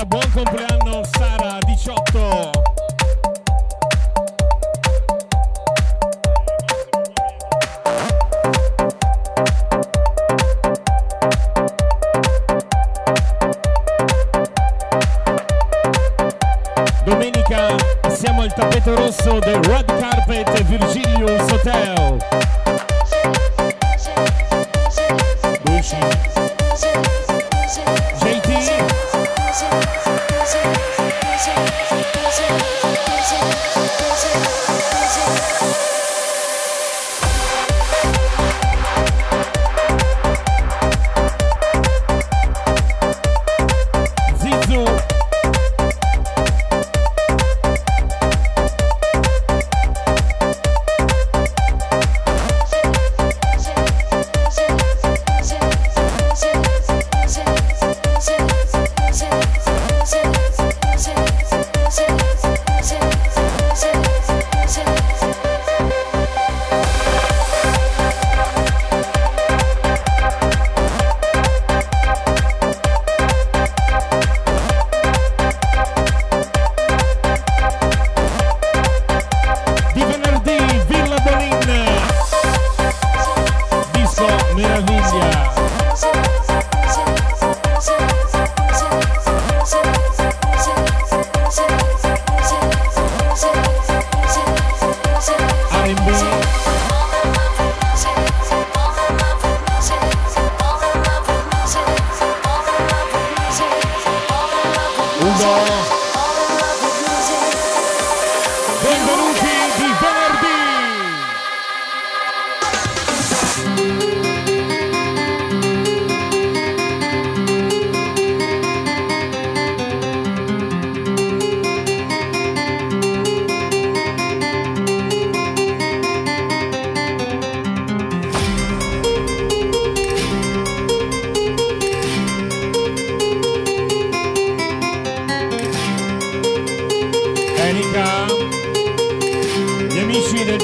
era bom completo.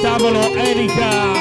Tavolo Erika.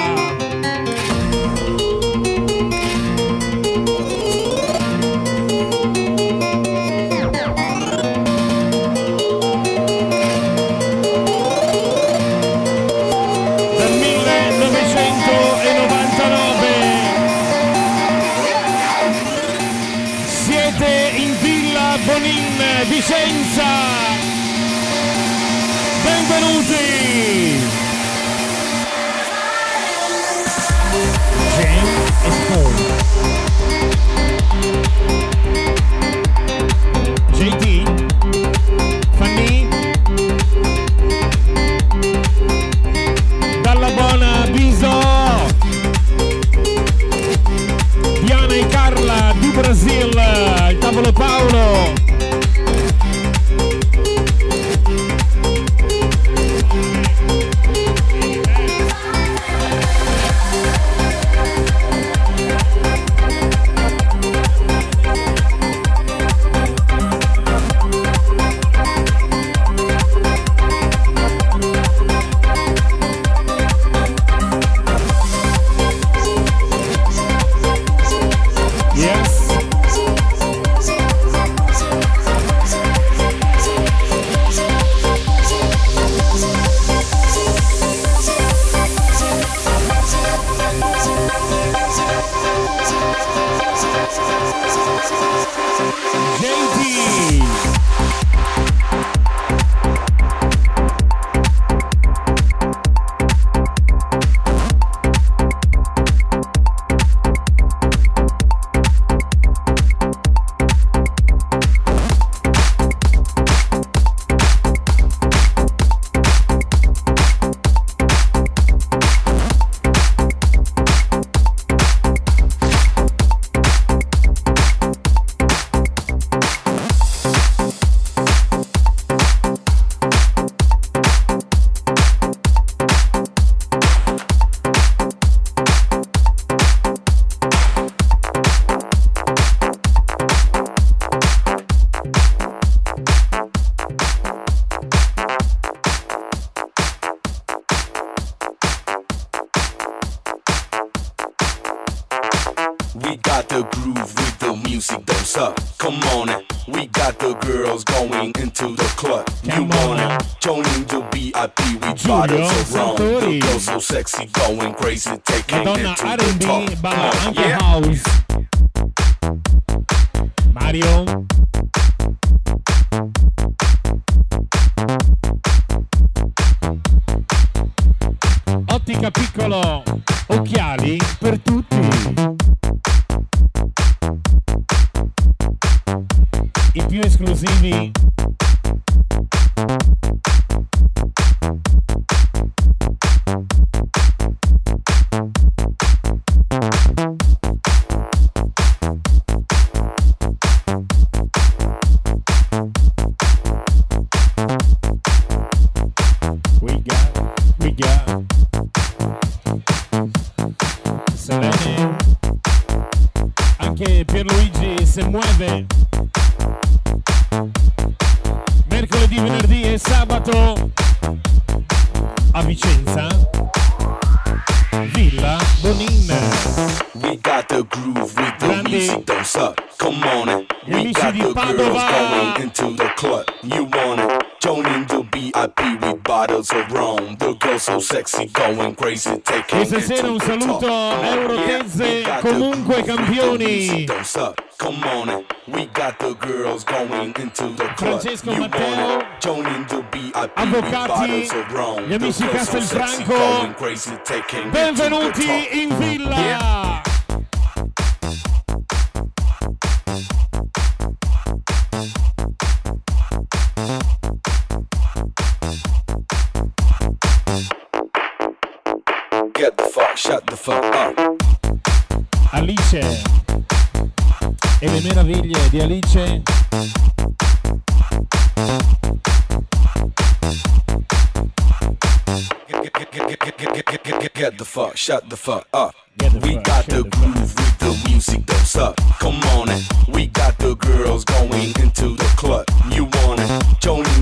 We got the groove with the music, don't stop. Come on, We got the girls going into the club. You wanna join into VIP with bottles of rum. The girls so sexy, going crazy, taking Madonna it to R&B, the top. Come yeah. house. Mario. Ottica piccolo, occhiali per tutti. ouviu inclusive Selene, anche per Pierluigi se muove. E sabato a Vicenza. Villa Bonin. We got the groove with the Grandi. music, don't suck. Come on it. We got the girls going into the club. You wanna join into VIP with bottles of rum. The girl so sexy, going crazy, taking Questa sera un saluto a Eurotezze, comunque campioni. Come on, we got the girls going into the club. Francesco you Matteo, join the VIP, avvocati, gli amici Castelfranco, benvenuti in villa. Yeah. Shut the fuck up. Alice e le meraviglie di Alice. Get the fuck, shut the fuck up. The we fuck, got the groove with the music don't. Come on, we got the girls going into the club. You want it? Tony?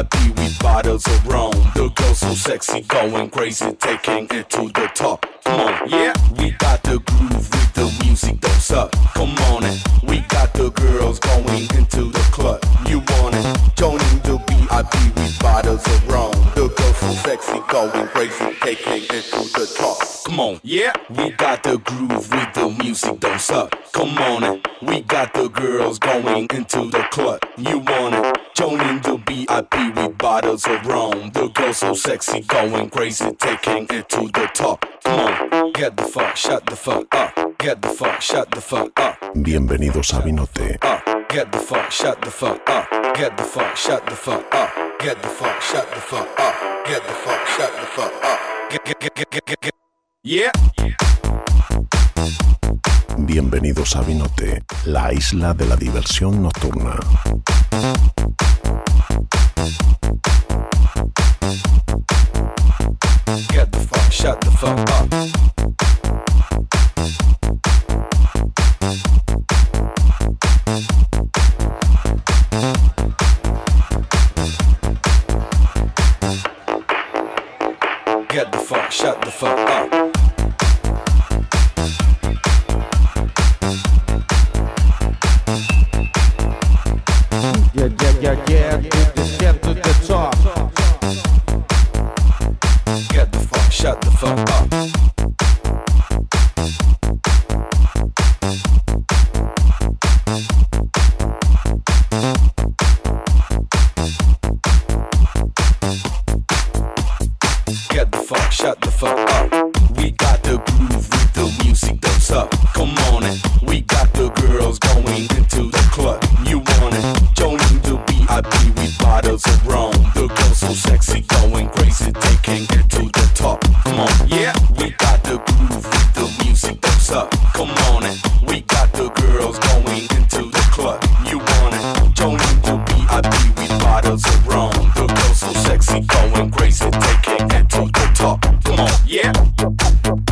VIP with bottles of rum. The girls so sexy, going crazy, taking it to the top. Come on, yeah. We got the groove with the music, don't suck. Come on it. We got the girls going into the club. You wanna join into VIP with bottles of rum. The girls so sexy, going crazy, taking it to the top. Come on, yeah. We got the groove with the music, don't suck. Come on it. We got the girls going into the club. You wanna join into VIP with bottles of rum. The girls so sexy, going crazy, taking it to the top. Come on, get the fuck, shut the fuck up. Get the fuck, shut the fuck up. Bienvenidos a Vinote. up. Get the fuck, shut the fuck up. Get the fuck, shut the fuck up. Get the fuck, shut the fuck up. Get the fuck, shut the fuck up. Get, get, get, get, get, get, get. Yeah. Bienvenidos a Vinote, la isla de la diversión nocturna. Get the fuck, shut the fuck up. Get the fuck, shut the fuck up. Yeah, yeah, yeah, yeah, to the top. Get the fuck, shut the fuck up. Get the fuck, shut the fuck up. We got the groove with the music that's up. Come on it. We got the girls going with bottles. The girls so sexy, going crazy, taking it to the top. Come on, yeah. We got the groove the music that's up. Come on it. We got the girls going into the club. You wanna join into VIP with bottles of rum. The girls so sexy, going crazy, taking it to the top. Come on, yeah.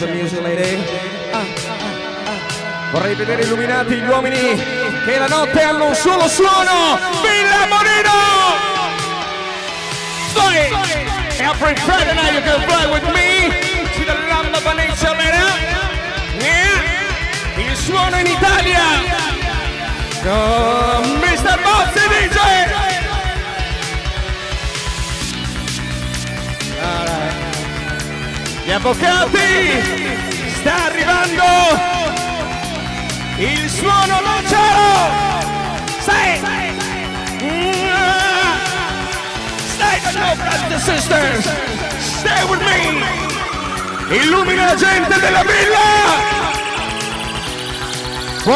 with them.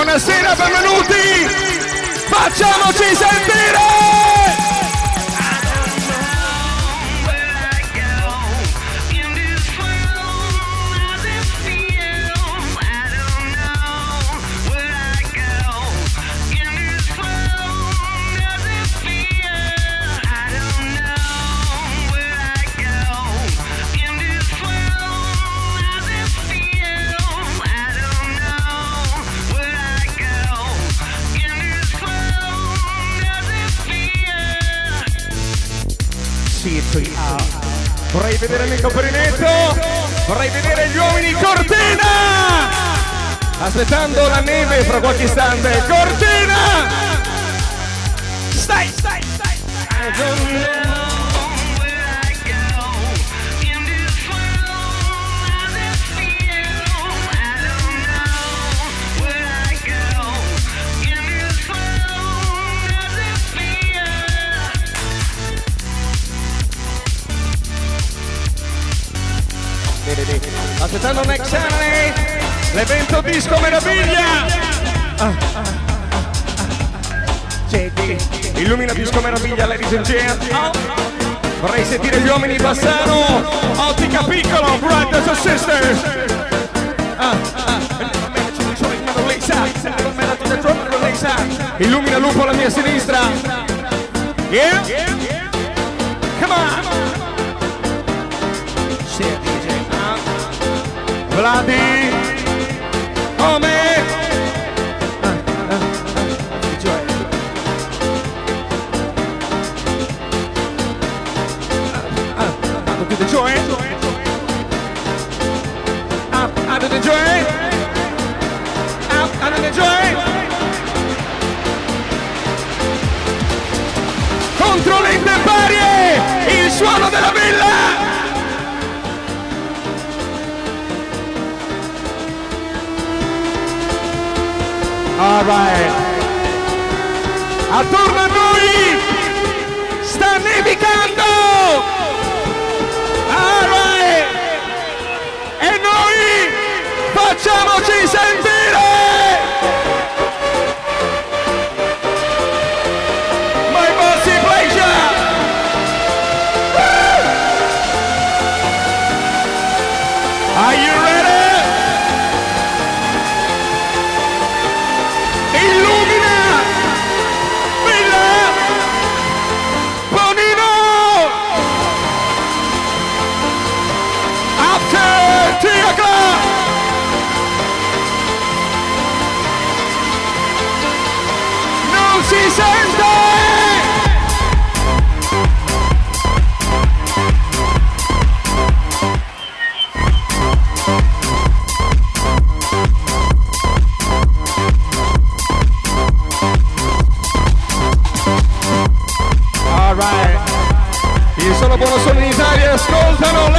Buonasera, benvenuti! Facciamoci sentire! vedere l'amico Brunetto, vorrei vedere gli uomini Cortina! Aspettando la neve fra qualche istante, Cortina! Stai, stai, stai, stai! aspettando Next Anime, l'evento disco meraviglia. Illumina disco meraviglia, ladies and gentlemen! Vorrei sentire gli uomini passano, ottica piccolo, brothers and sisters. Ah, ah. Illumina lupo alla mia sinistra. Yeah? Come on! Ladi come ah, ah, ah, cioè. To the joy, out, out of. Contro le intemperie, il suono della villa. vabbè. Eh. Attorno a noi sta nevicando! Ah! E noi facciamoci sentire! si sente! All right. Il solo buono solo in Italia, ascoltano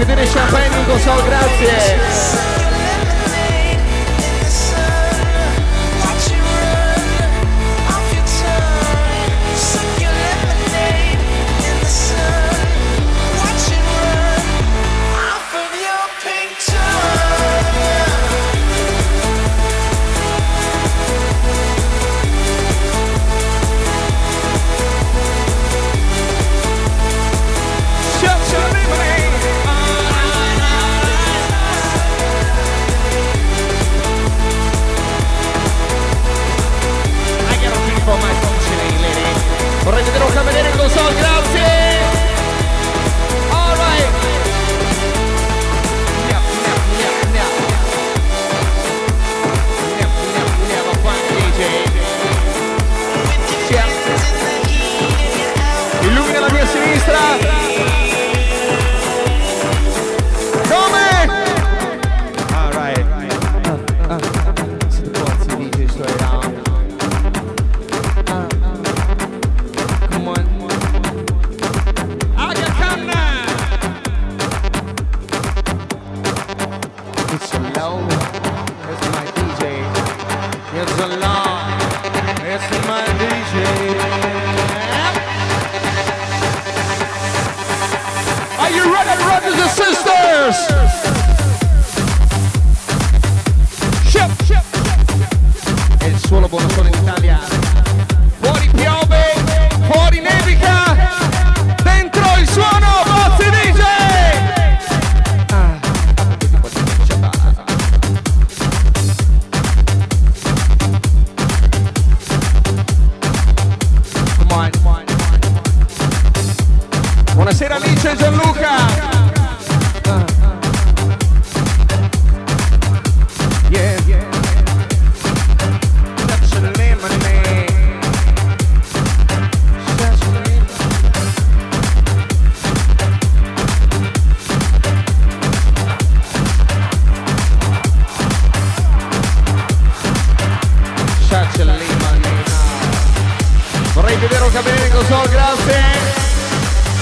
vedere Champagne con Sol, grazie.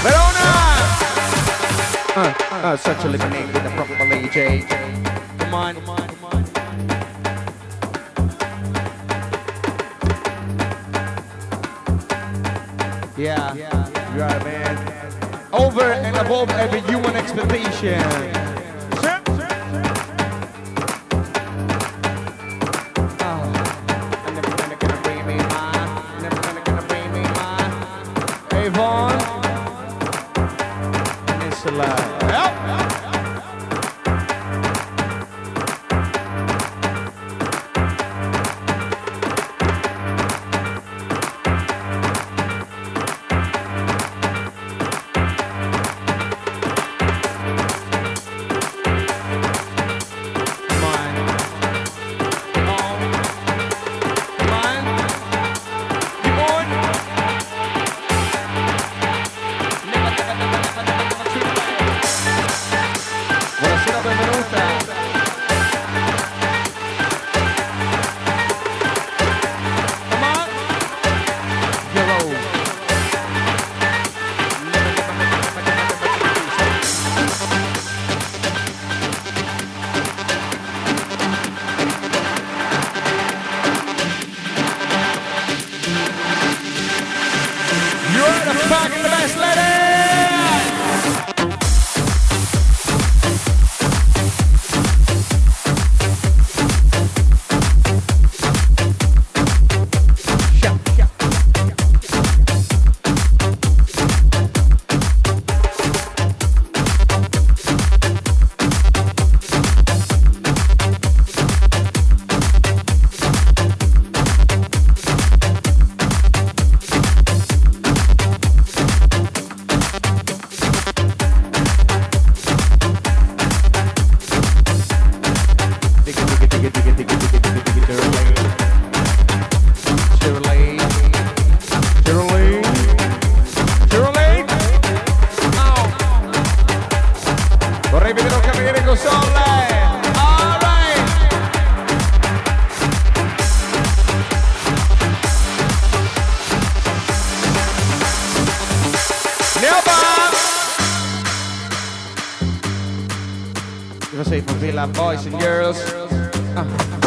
Verona uh, uh, such a lemonade with a properly J come on, come on. Yeah, yeah, you are man. Over and above every human expectation. A for Villa boys and girls. Enjoy.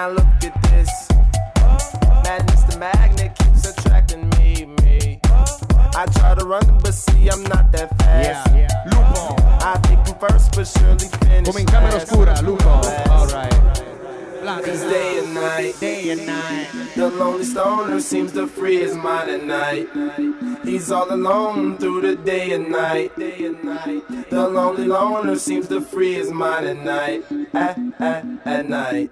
Now look at this. Madness, the magnet keeps attracting me, me. I try to run, but see I'm not that fast. Yeah, yeah. Lupo. I think I'm first, but surely finish. Come in camera oscura, Lupo. Alright. Cause day and night, Day and night. the lonely stoner seems to free his mind at night. He's all alone through the day and night. Day and night. The lonely loner seems to free his mind at night. At, at, at night.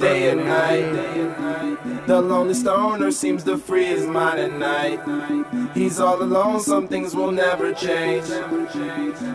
Day and night. The lonely stoner seems to free his mind at night. He's all alone, some things will never change.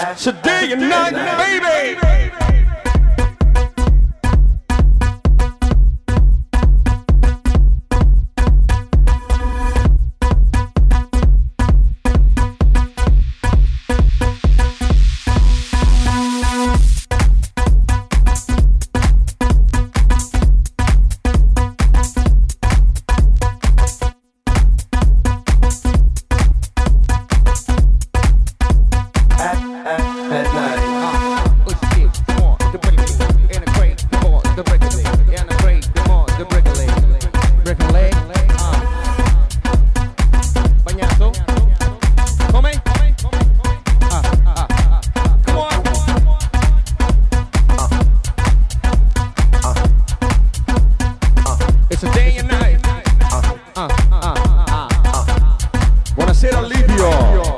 It's a day and night, baby. Radio.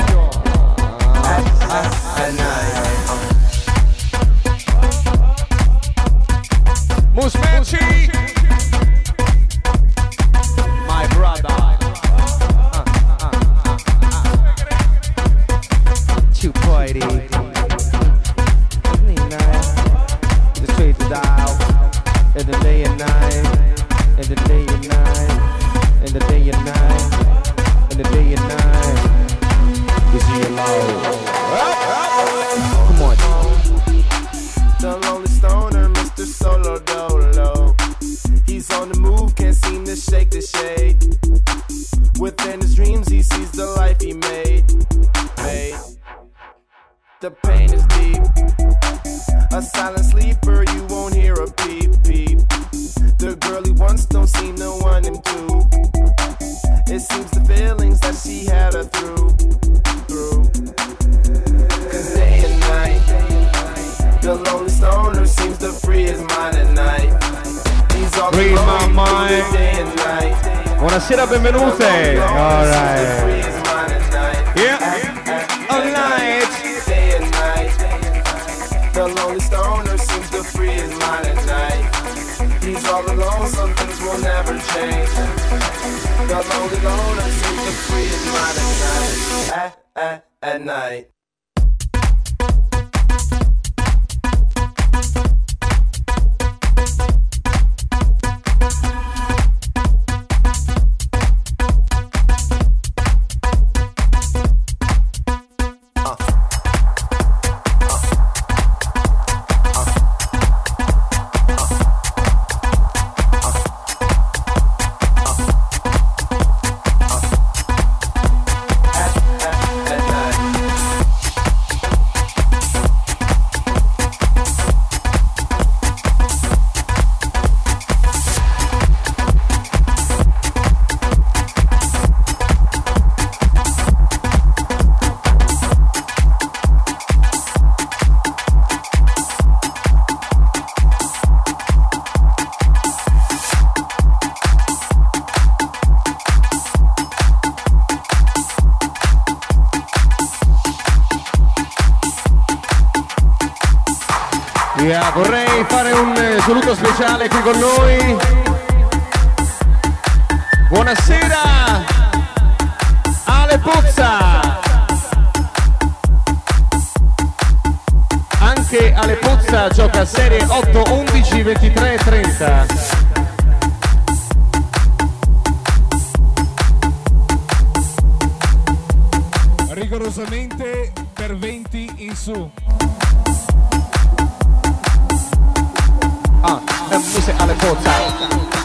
Yeah, vorrei fare un eh, saluto speciale qui con noi. Buonasera Ale Pozza. Anche Ale Pozza gioca serie 8 11 23 30. rigorosamente per 20 in su. Uh, and the Alec Porter.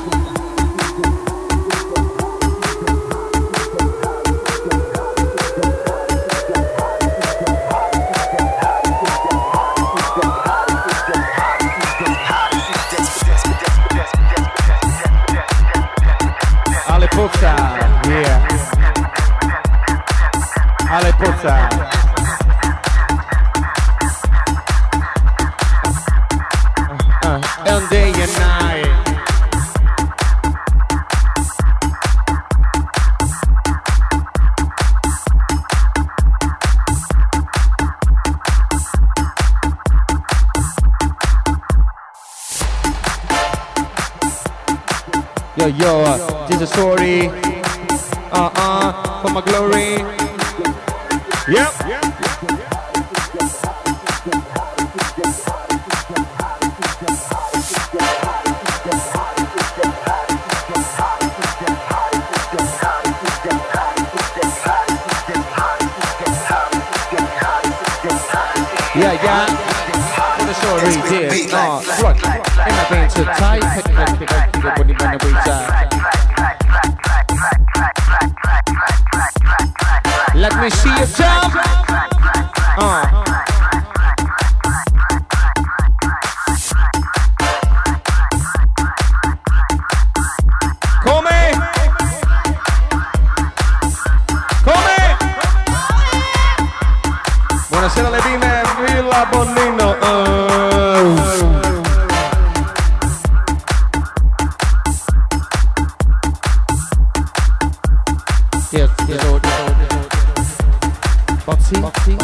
Boxy, Boxy,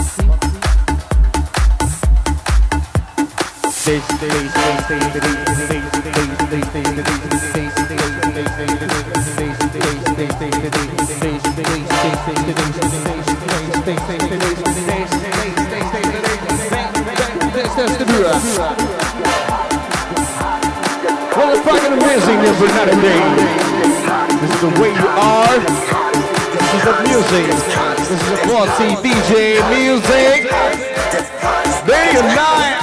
Well, it's fucking amazing, this is not a thing. This is the way you are. This is the music. This is a quality DJ music. day and night.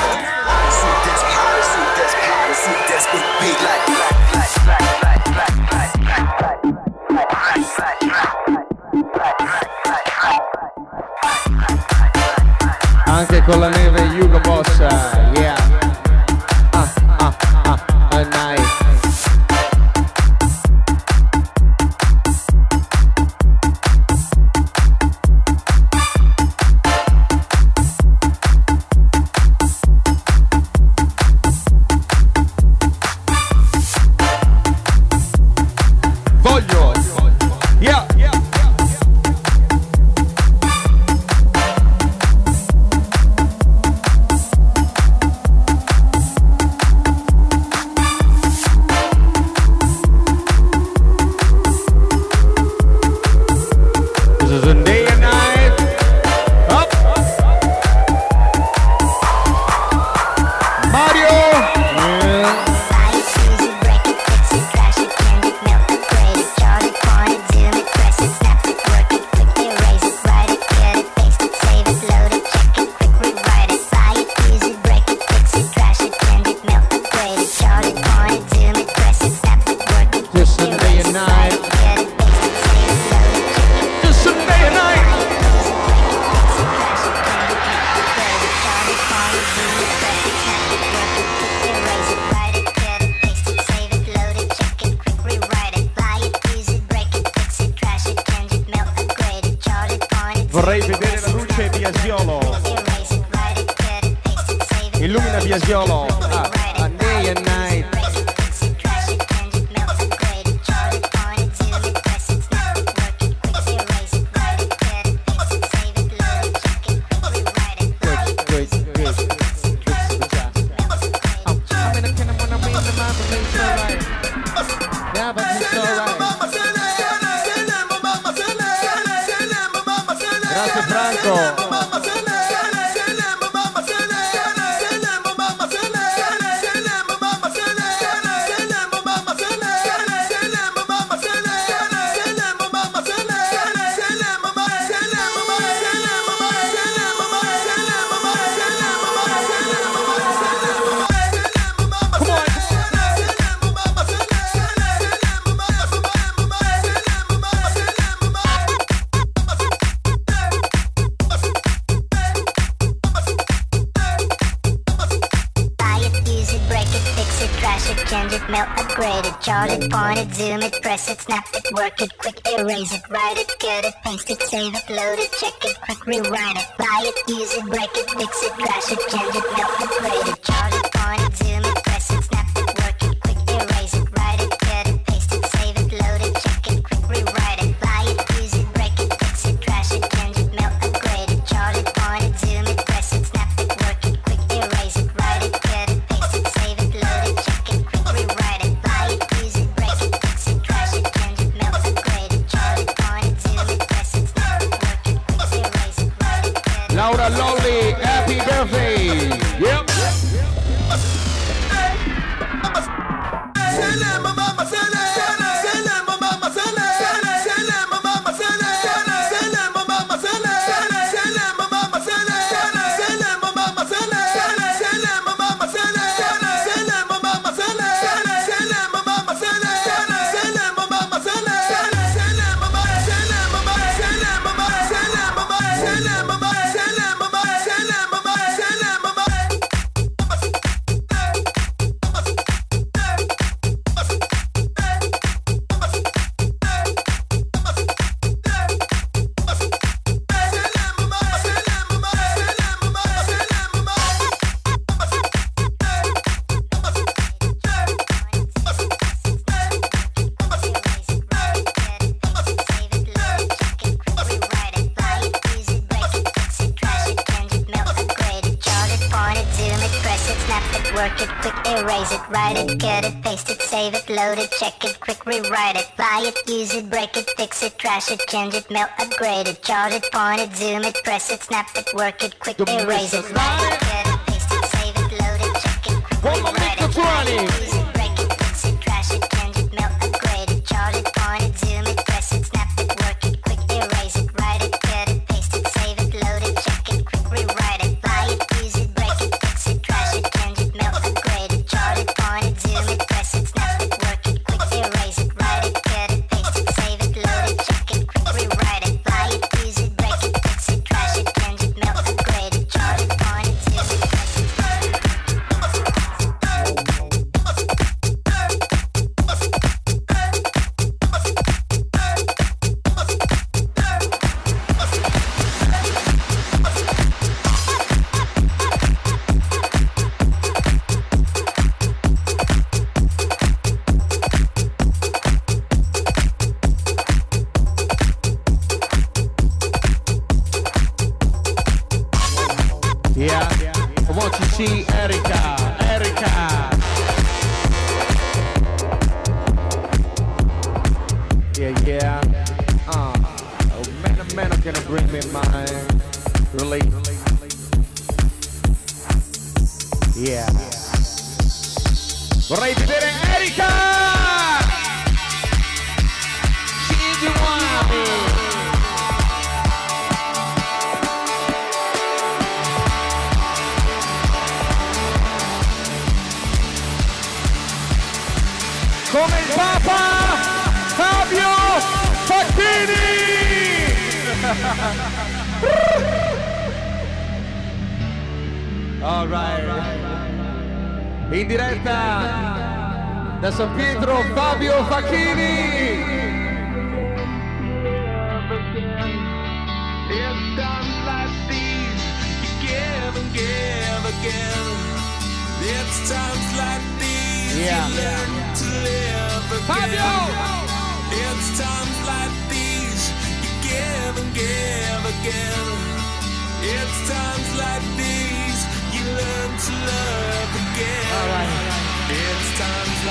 It, snap it, work it, quick erase it, write it, cut it, paste it, save it, load it, check it, quick rewrite it, buy it, use it, break it, fix it, crash it, change it, melt it, grade it. work it, quick erase it, write it, cut it, paste it, save it, load it, check it, quick rewrite it, buy it, use it, break it, fix it, trash it, change it, melt, upgrade it, chart it, point it, zoom it, press it, snap it, work it, quick erase it, write it, cut it, paste it, save it, load it, check it, quick rewrite it, buy it, use it,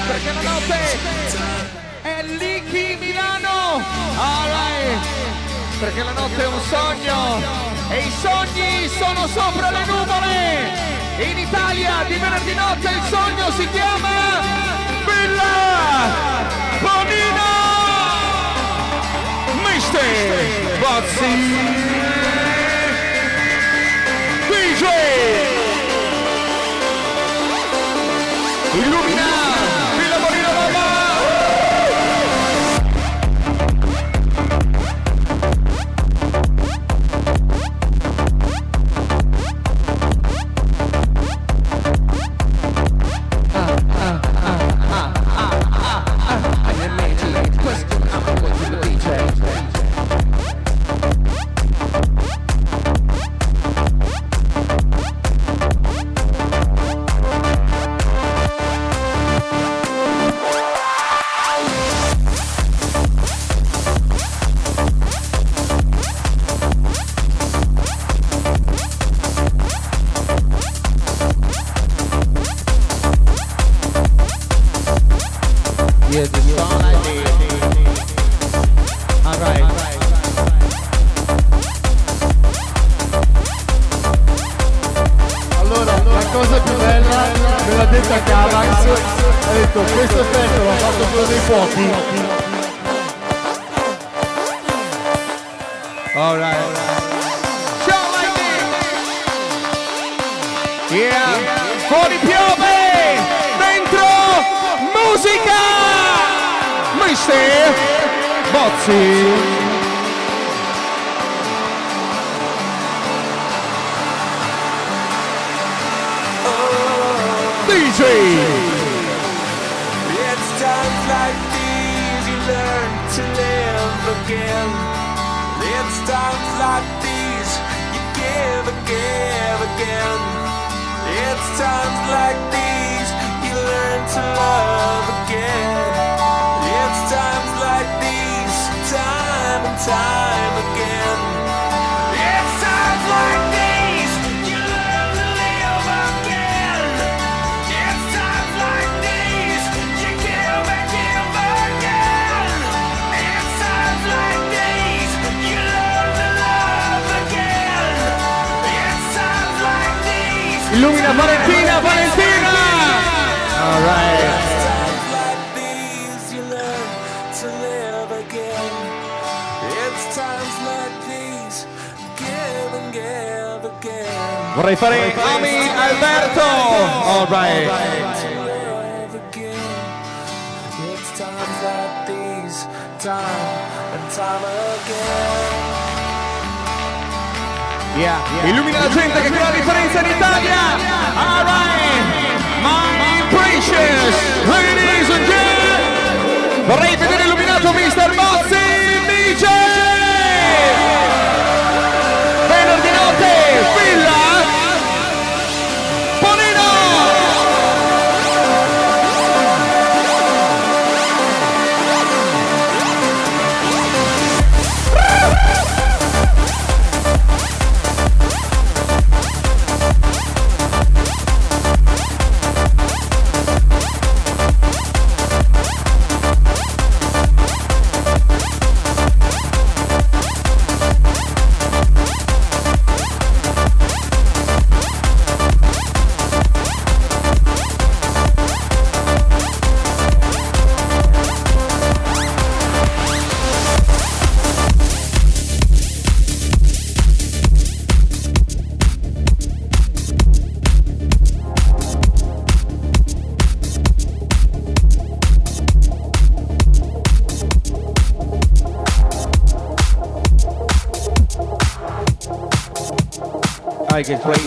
perché la notte è Licky Milano. Ah, Alright, perché la notte è un sogno e i sogni sono sopra le nuvole. In Italia di venerdì notte il sogno si chiama Villa Bonino Mister Bozzi DJ Illuminato Vorrei fare Ami Alberto. All right. Yeah, yeah. Illumina la gente che crea la differenza in Italia. All right. My precious ladies and gentlemen. Vorrei vedere illuminato Mr. Bozzi. Take it,